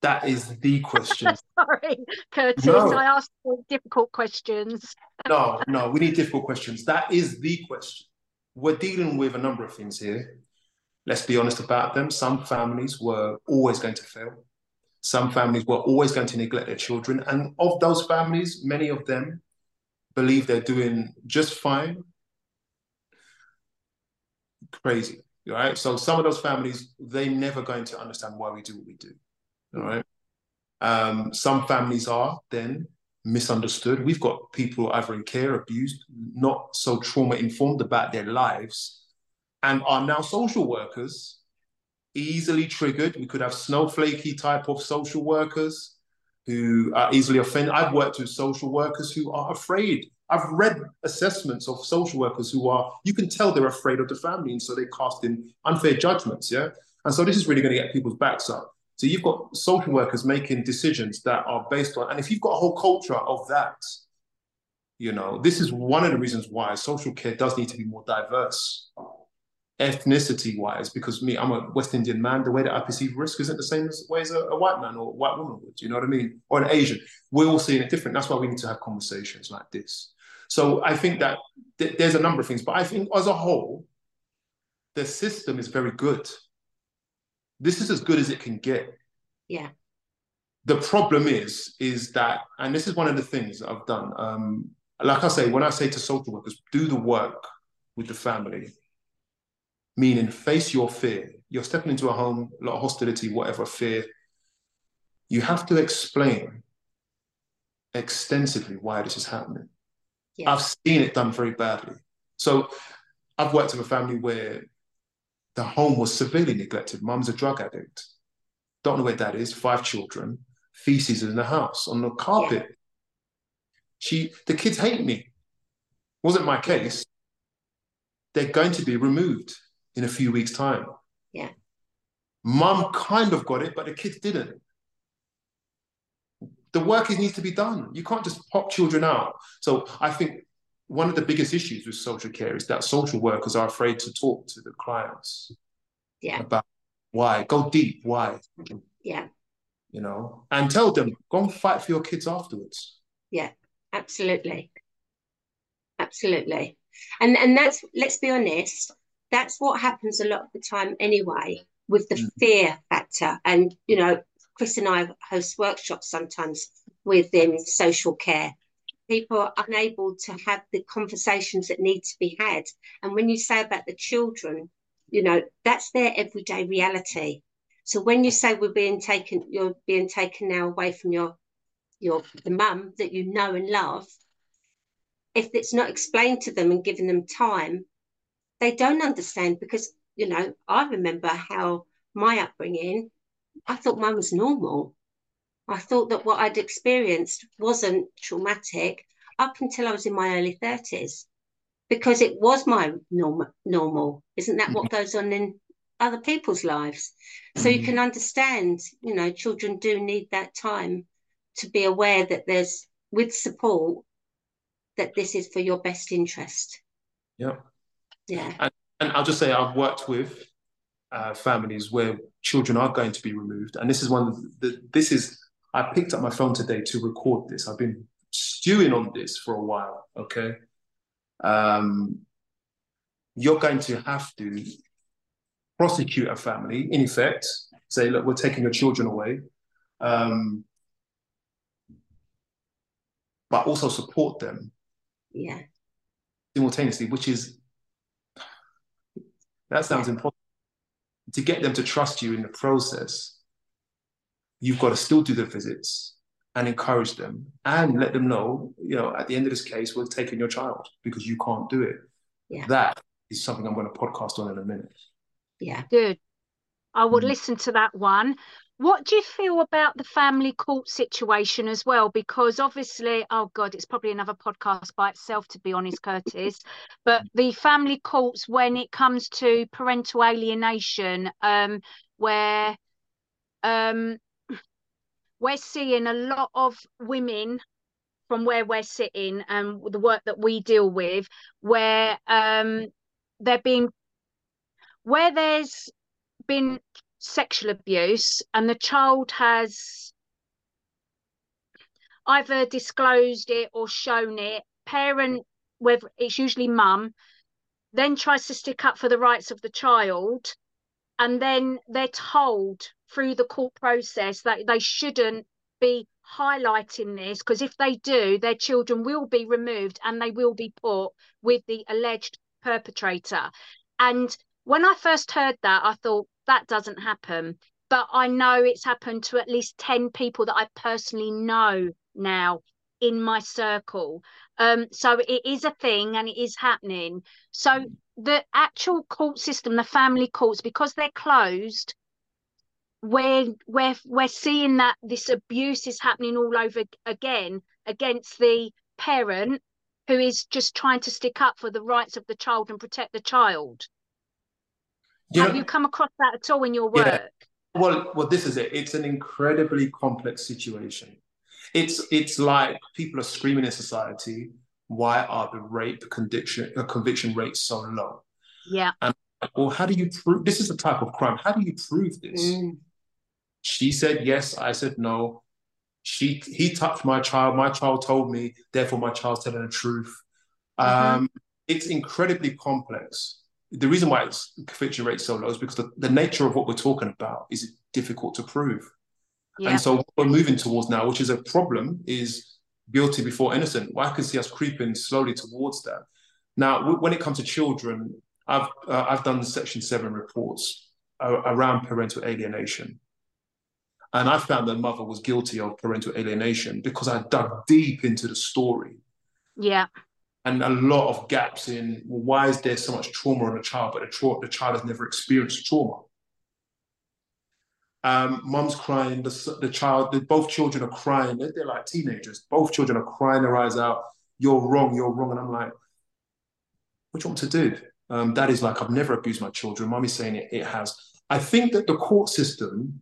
Speaker 4: that is the [LAUGHS] question.
Speaker 2: Sorry, Curtis, no. I asked difficult questions.
Speaker 4: no, no, we need difficult questions. That is the question. We're dealing with a number of things here. Let's be honest about them. Some families were always going to fail. Some families were always going to neglect their children. And of those families, many of them believe they're doing just fine. Crazy, right? So some of those families, they're never going to understand why we do what we do. All right. Um, some families are then misunderstood. We've got people either in care, abused, not so trauma informed about their lives, and are now social workers, easily triggered. We could have snowflakey type of social workers who are easily offended. I've worked with social workers who are afraid. I've read assessments of social workers who are, you can tell they're afraid of the family, and so they cast in unfair judgments. Yeah. And so this is really going to get people's backs up. So you've got social workers making decisions that are based on, and if you've got a whole culture of that, you know, this is one of the reasons why social care does need to be more diverse, ethnicity wise, because me, I'm a West Indian man. The way that I perceive risk isn't the same as way as a, a white man or a white woman would. You know what I mean? Or an Asian. We're all seeing it different. That's why we need to have conversations like this. So I think that th- there's a number of things, but I think as a whole, the system is very good this is as good as it can get.
Speaker 3: Yeah.
Speaker 4: The problem is, is that, and this is one of the things I've done. Um, like I say, when I say to social workers, do the work with the family, meaning face your fear. You're stepping into a home, a lot of hostility, whatever fear. You have to explain extensively why this is happening. I've seen it done very badly. So I've worked with a family where the home was severely neglected. Mum's a drug addict. Don't know where that is. Five children, feces in the house on the carpet. Yeah. She, the kids hate me. Wasn't my case. They're going to be removed in a few weeks' time.
Speaker 3: Yeah.
Speaker 4: Mum kind of got it, but the kids didn't. The work needs to be done. You can't just pop children out. So I think one of the biggest issues with social care is that social workers are afraid to talk to the clients
Speaker 3: yeah.
Speaker 4: about why. Go deep why.
Speaker 3: Yeah.
Speaker 4: You know? And tell them go and fight for your kids afterwards.
Speaker 3: Yeah absolutely. Absolutely. And and that's let's be honest that's what happens a lot of the time anyway with the mm. fear factor. And you know chris and i host workshops sometimes within social care people are unable to have the conversations that need to be had. And when you say about the children, you know, that's their everyday reality. So when you say we're being taken, you're being taken now away from your your the mum that you know and love, if it's not explained to them and given them time, they don't understand because you know, I remember how my upbringing, I thought mine was normal. I thought that what I'd experienced wasn't traumatic up until I was in my early 30s because it was my norm- normal. Isn't that what mm-hmm. goes on in other people's lives? So you can mm-hmm. understand, you know, children do need that time to be aware that there's, with support, that this is for your best interest.
Speaker 4: Yeah.
Speaker 3: Yeah.
Speaker 4: And, and I'll just say I've worked with uh, families where children are going to be removed. And this is one of the, this is I picked up my phone today to record this. I've been stewing on this for a while. Okay. Um, you're going to have to prosecute a family, in effect, say, look, we're taking your children away. Um, but also support them.
Speaker 3: Yeah.
Speaker 4: Simultaneously, which is that sounds yeah. impossible. To get them to trust you in the process, you've got to still do the visits and encourage them and let them know, you know, at the end of this case, we're taking your child because you can't do it.
Speaker 3: Yeah.
Speaker 4: That is something I'm going to podcast on in a minute.
Speaker 3: Yeah.
Speaker 2: Good. I would mm. listen to that one. What do you feel about the family court situation as well? Because obviously, oh God, it's probably another podcast by itself, to be honest, Curtis. But the family courts, when it comes to parental alienation, um, where um, we're seeing a lot of women from where we're sitting and the work that we deal with, where um, they're being, where there's been sexual abuse and the child has either disclosed it or shown it. Parent whether it's usually mum then tries to stick up for the rights of the child and then they're told through the court process that they shouldn't be highlighting this because if they do their children will be removed and they will be put with the alleged perpetrator. And when i first heard that i thought that doesn't happen. But I know it's happened to at least 10 people that I personally know now in my circle. Um, so it is a thing and it is happening. So the actual court system, the family courts, because they're closed, we're we're we're seeing that this abuse is happening all over again against the parent who is just trying to stick up for the rights of the child and protect the child. You Have know, you come across that at all in your work? Yeah.
Speaker 4: Well, well, this is it. It's an incredibly complex situation. It's it's like people are screaming in society. Why are the rape conviction uh, conviction rates so low?
Speaker 2: Yeah.
Speaker 4: And well, how do you prove this is a type of crime? How do you prove this? Mm. She said yes. I said no. She he touched my child. My child told me. Therefore, my child's telling the truth. Mm-hmm. Um, it's incredibly complex the reason why its conviction rate so low is because the, the nature of what we're talking about is difficult to prove. Yeah. And so what we're moving towards now, which is a problem, is guilty before innocent. Well, I can see us creeping slowly towards that. Now, w- when it comes to children, I've uh, I've done Section Seven reports uh, around parental alienation, and I found that mother was guilty of parental alienation because I dug deep into the story.
Speaker 2: Yeah
Speaker 4: and a lot of gaps in well, why is there so much trauma on a child, but the, tra- the child has never experienced trauma. Um, mom's crying, the, the child, the, both children are crying. They're, they're, like teenagers. Both children are crying their eyes out. You're wrong, you're wrong. And I'm like, what do you want to do? Um, is like, I've never abused my children. Mommy's saying it, it has. I think that the court system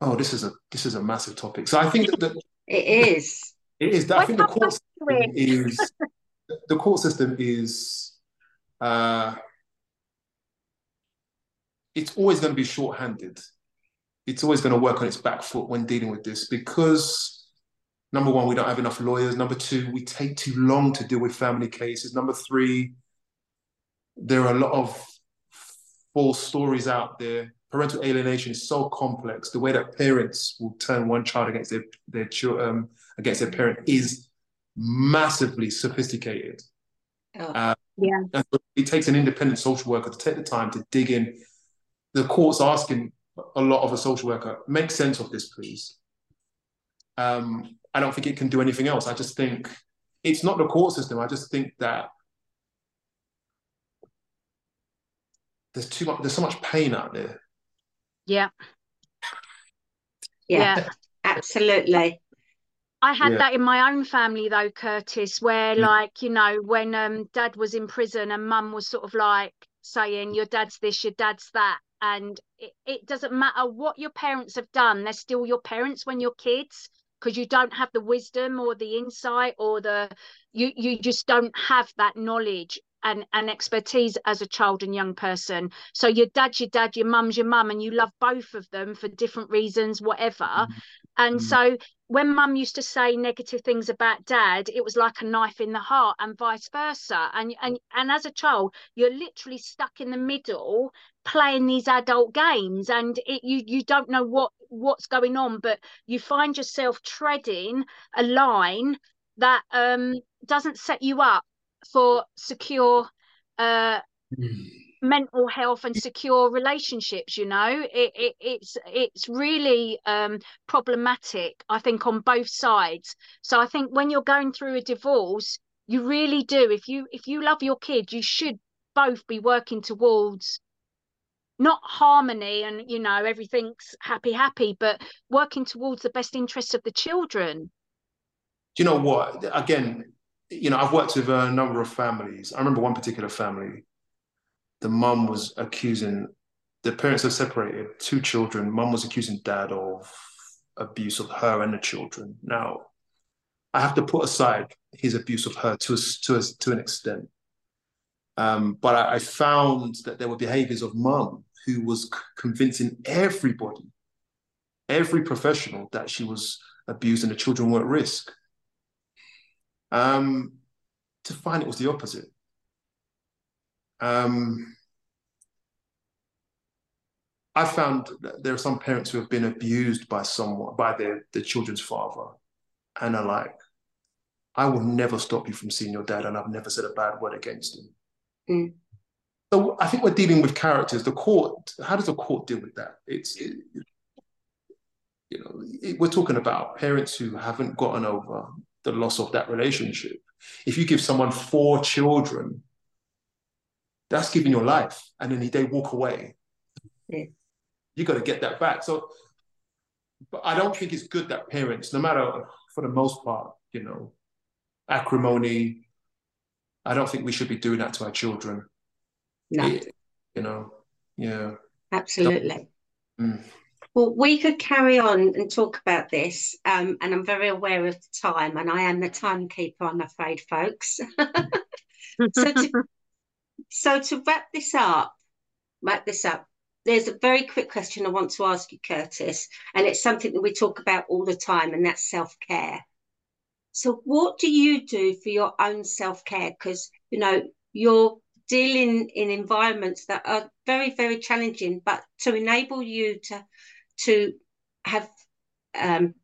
Speaker 4: Oh, this is a this is a massive topic. So I think that the, [LAUGHS]
Speaker 3: it is.
Speaker 4: It is. I think the court system is the court system is uh, it's always going to be short-handed. It's always going to work on its back foot when dealing with this because number one, we don't have enough lawyers. Number two, we take too long to deal with family cases. Number three, there are a lot of false stories out there parental alienation is so complex. The way that parents will turn one child against their their um, against their parent is massively sophisticated.
Speaker 2: Oh, uh, yeah,
Speaker 4: and it takes an independent social worker to take the time to dig in. The court's asking a lot of a social worker make sense of this, please. Um, I don't think it can do anything else. I just think it's not the court system. I just think that there's too much. There's so much pain out there
Speaker 2: yeah.
Speaker 3: Yeah, yeah. absolutely.
Speaker 2: I had yeah. that in my own family though, Curtis, where yeah. like, you know, when um dad was in prison and mum was sort of like saying, Your dad's this, your dad's that. And it, it doesn't matter what your parents have done, they're still your parents when you're kids because you don't have the wisdom or the insight or the you you just don't have that knowledge and, and expertise as a child and young person. So your dad's your dad, your mum's your mum, and you love both of them for different reasons, whatever. Mm-hmm. And mm-hmm. so when mum used to say negative things about dad, it was like a knife in the heart, and vice versa. And and and as a child, you're literally stuck in the middle playing these adult games, and it you you don't know what what's going on, but you find yourself treading a line that um doesn't set you up for secure uh, mm. mental health and secure relationships you know? It, it it's it's really um, problematic i think on both sides. So i think when you're going through a divorce you really do if you if you love your kid you should both be working towards not harmony and you know everything's happy happy but working towards the best interests of the children.
Speaker 4: Do you know what? Again you know i've worked with a number of families. I remember one particular family. The mum was accusing the parents are separated two children. Mum was accusing dad of abuse of her and the children. Now i have to put aside his abuse of her to a, to a, to an extent. Um, but I, I, found that there were behaviors of mum who was c- convincing everybody, every professional, that she was abused and the children were at risk. Um, to find it was the opposite. Um, I found that there are some parents who have been abused by someone, by their, their children's father, and are like, I will never stop you from seeing your dad, and I've never said a bad word against him. Mm. So I think we're dealing with characters. The court, how does the court deal with that? It's, it, you know, it, we're talking about parents who haven't gotten over the loss of that relationship. If you give someone four children, that's giving your life, and then they walk away. Yeah. You got to get that back. So, but I don't think it's good that parents, no matter for the most part, you know, acrimony. I don't think we should be doing that to our children. No. you know, yeah.
Speaker 3: Absolutely. Mm. Well, we could carry on and talk about this, um, and I'm very aware of the time, and I am the timekeeper, I'm afraid, folks. [LAUGHS] so, to, so to wrap this up, wrap this up. There's a very quick question I want to ask you, Curtis, and it's something that we talk about all the time, and that's self care. So, what do you do for your own self care? Because you know you're dealing in environments that are very very challenging but to enable you to to have um,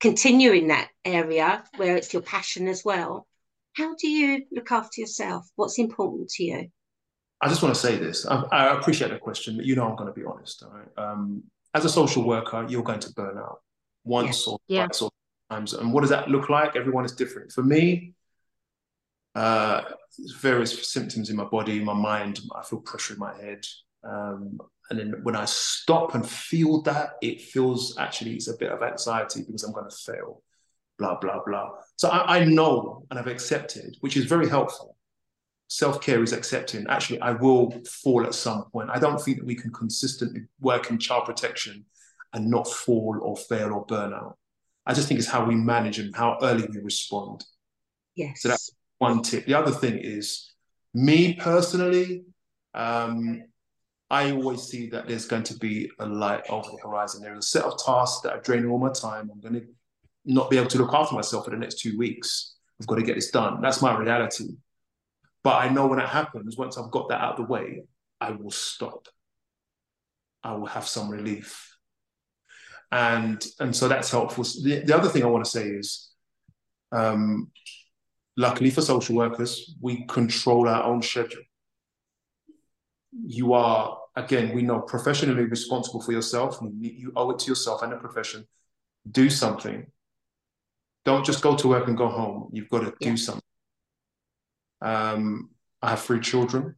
Speaker 3: continue in that area where it's your passion as well how do you look after yourself what's important to you
Speaker 4: i just want to say this i, I appreciate the question but you know i'm going to be honest all right um, as a social worker you're going to burn out once yeah. or yeah. twice or times and what does that look like everyone is different for me uh, various symptoms in my body, my mind. I feel pressure in my head. Um, and then when I stop and feel that, it feels actually it's a bit of anxiety because I'm going to fail, blah, blah, blah. So I, I know and I've accepted, which is very helpful. Self care is accepting. Actually, I will fall at some point. I don't think that we can consistently work in child protection and not fall or fail or burn out. I just think it's how we manage and how early we respond.
Speaker 3: Yes.
Speaker 4: So that's one tip. The other thing is, me personally, um, I always see that there's going to be a light over the horizon. There is a set of tasks that are draining all my time. I'm going to not be able to look after myself for the next two weeks. I've got to get this done. That's my reality. But I know when it happens, once I've got that out of the way, I will stop. I will have some relief. And and so that's helpful. The, the other thing I want to say is um, Luckily for social workers, we control our own schedule. You are, again, we know professionally responsible for yourself. You owe it to yourself and the profession. Do something. Don't just go to work and go home. You've got to yeah. do something. Um, I have three children.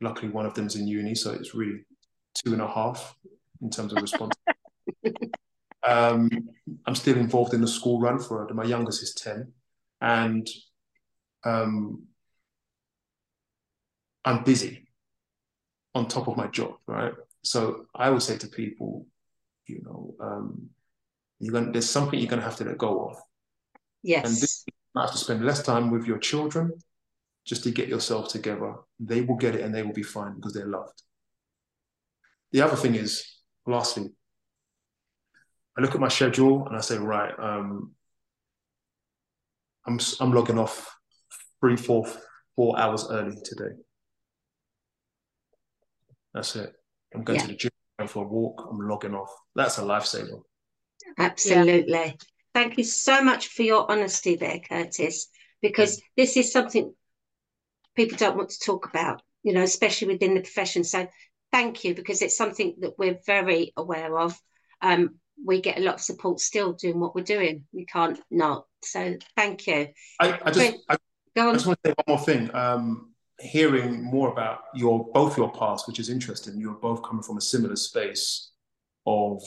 Speaker 4: Luckily, one of them's in uni, so it's really two and a half in terms of responsibility. [LAUGHS] um, I'm still involved in the school run for my youngest is 10. And um, I'm busy on top of my job, right? So I would say to people, you know, um, you're gonna there's something you're gonna have to let go of.
Speaker 3: Yes.
Speaker 4: And this, you have to spend less time with your children just to get yourself together. They will get it and they will be fine because they're loved. The other thing is, lastly, I look at my schedule and I say, right, um, I'm I'm logging off three, four, four hours early today. That's it. I'm going yeah. to the gym, going for a walk, I'm logging off. That's a lifesaver.
Speaker 3: Absolutely. Yeah. Thank you so much for your honesty there, Curtis, because this is something people don't want to talk about, you know, especially within the profession. So thank you, because it's something that we're very aware of. Um, we get a lot of support still doing what we're doing. We can't not. So thank you.
Speaker 4: I, I just I, I just want to say one more thing. Um, hearing more about your both your past, which is interesting. You're both coming from a similar space of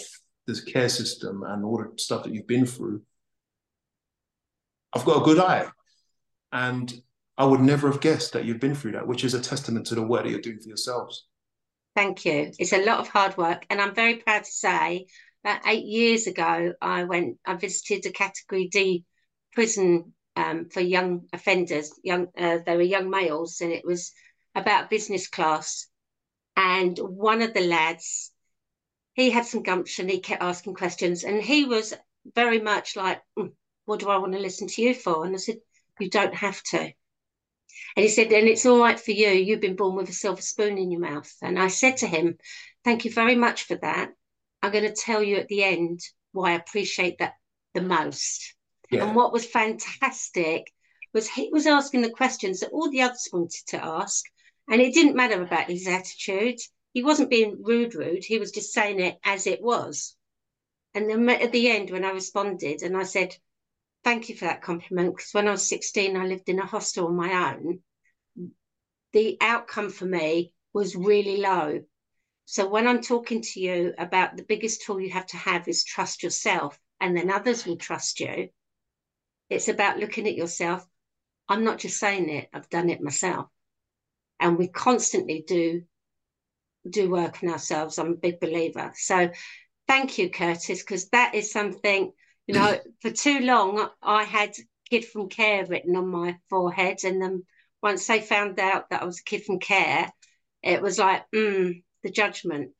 Speaker 4: this care system and all the stuff that you've been through. I've got a good eye, and I would never have guessed that you've been through that, which is a testament to the work that you're doing for yourselves.
Speaker 3: Thank you. It's a lot of hard work, and I'm very proud to say that eight years ago, I went, I visited a Category D prison um, for young offenders. Young, uh, they were young males, and it was about business class. And one of the lads, he had some gumption. He kept asking questions, and he was very much like, mm, "What do I want to listen to you for?" And I said, "You don't have to." And he said, "And it's all right for you. You've been born with a silver spoon in your mouth." And I said to him, "Thank you very much for that. I'm going to tell you at the end why I appreciate that the most." Yeah. And what was fantastic was he was asking the questions that all the others wanted to ask. And it didn't matter about his attitude. He wasn't being rude, rude. He was just saying it as it was. And then at the end, when I responded and I said, Thank you for that compliment, because when I was 16, I lived in a hostel on my own. The outcome for me was really low. So when I'm talking to you about the biggest tool you have to have is trust yourself, and then others will trust you. It's about looking at yourself. I'm not just saying it, I've done it myself. And we constantly do do work on ourselves. I'm a big believer. So thank you, Curtis, because that is something, you know, [CLEARS THROAT] for too long I had kid from care written on my forehead. And then once they found out that I was a kid from care, it was like, mm, the judgment.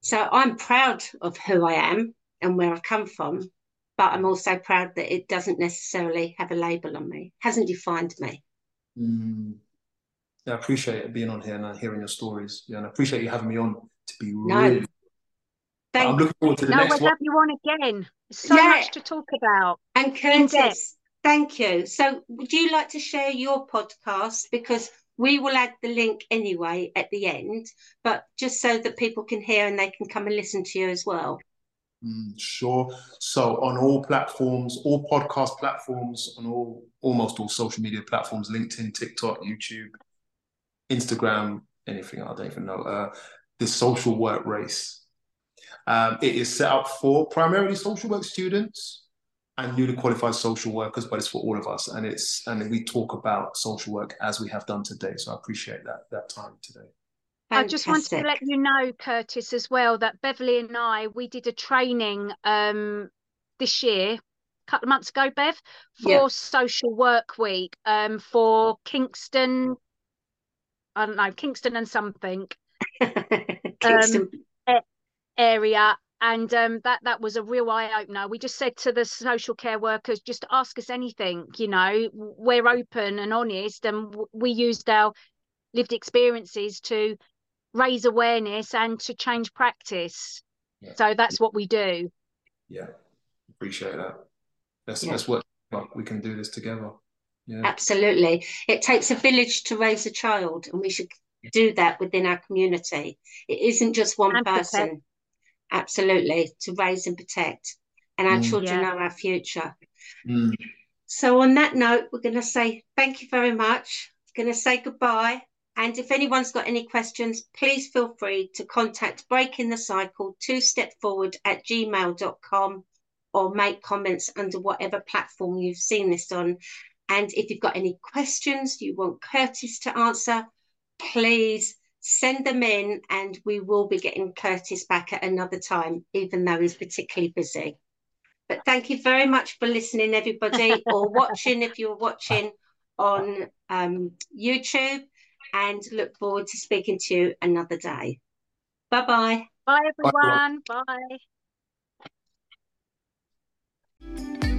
Speaker 3: So I'm proud of who I am and where I've come from but I'm also proud that it doesn't necessarily have a label on me, hasn't defined me.
Speaker 4: Mm. Yeah, I appreciate it being on here and hearing your stories. Yeah, and I appreciate you having me on to be
Speaker 3: no.
Speaker 4: really.
Speaker 3: Thank
Speaker 4: I'm looking forward to the no, next
Speaker 2: we'll have you on again. So yeah. much to talk about.
Speaker 3: And Curtis, thank you. So, would you like to share your podcast? Because we will add the link anyway at the end, but just so that people can hear and they can come and listen to you as well.
Speaker 4: Mm, sure. So on all platforms, all podcast platforms, on all almost all social media platforms, LinkedIn, TikTok, YouTube, Instagram, anything I don't even know. Uh, social work race. Um, it is set up for primarily social work students and newly qualified social workers, but it's for all of us. And it's and we talk about social work as we have done today. So I appreciate that that time today.
Speaker 2: Fantastic. I just wanted to let you know, Curtis, as well, that Beverley and I we did a training um, this year, a couple of months ago, Bev, for yeah. Social Work Week um, for Kingston. I don't know, Kingston and something. [LAUGHS]
Speaker 3: Kingston. Um,
Speaker 2: area and um, that that was a real eye opener. We just said to the social care workers, just ask us anything. You know, we're open and honest, and we used our lived experiences to raise awareness and to change practice. Yeah. So that's what we do.
Speaker 4: Yeah, appreciate that. Let's yeah. let's work. We can do this together.
Speaker 3: Yeah. Absolutely. It takes a village to raise a child, and we should do that within our community. It isn't just one and person. Protect. Absolutely, to raise and protect. And our mm. children yeah. are our future.
Speaker 4: Mm.
Speaker 3: So, on that note, we're going to say thank you very much. We're going to say goodbye. And if anyone's got any questions, please feel free to contact Breaking the Cycle to step forward at gmail.com or make comments under whatever platform you've seen this on. And if you've got any questions you want Curtis to answer, please send them in and we will be getting Curtis back at another time, even though he's particularly busy. But thank you very much for listening, everybody, or [LAUGHS] watching if you're watching on um, YouTube and look forward to speaking to you another day. Bye-bye.
Speaker 2: Bye, everyone. Bye. Bye.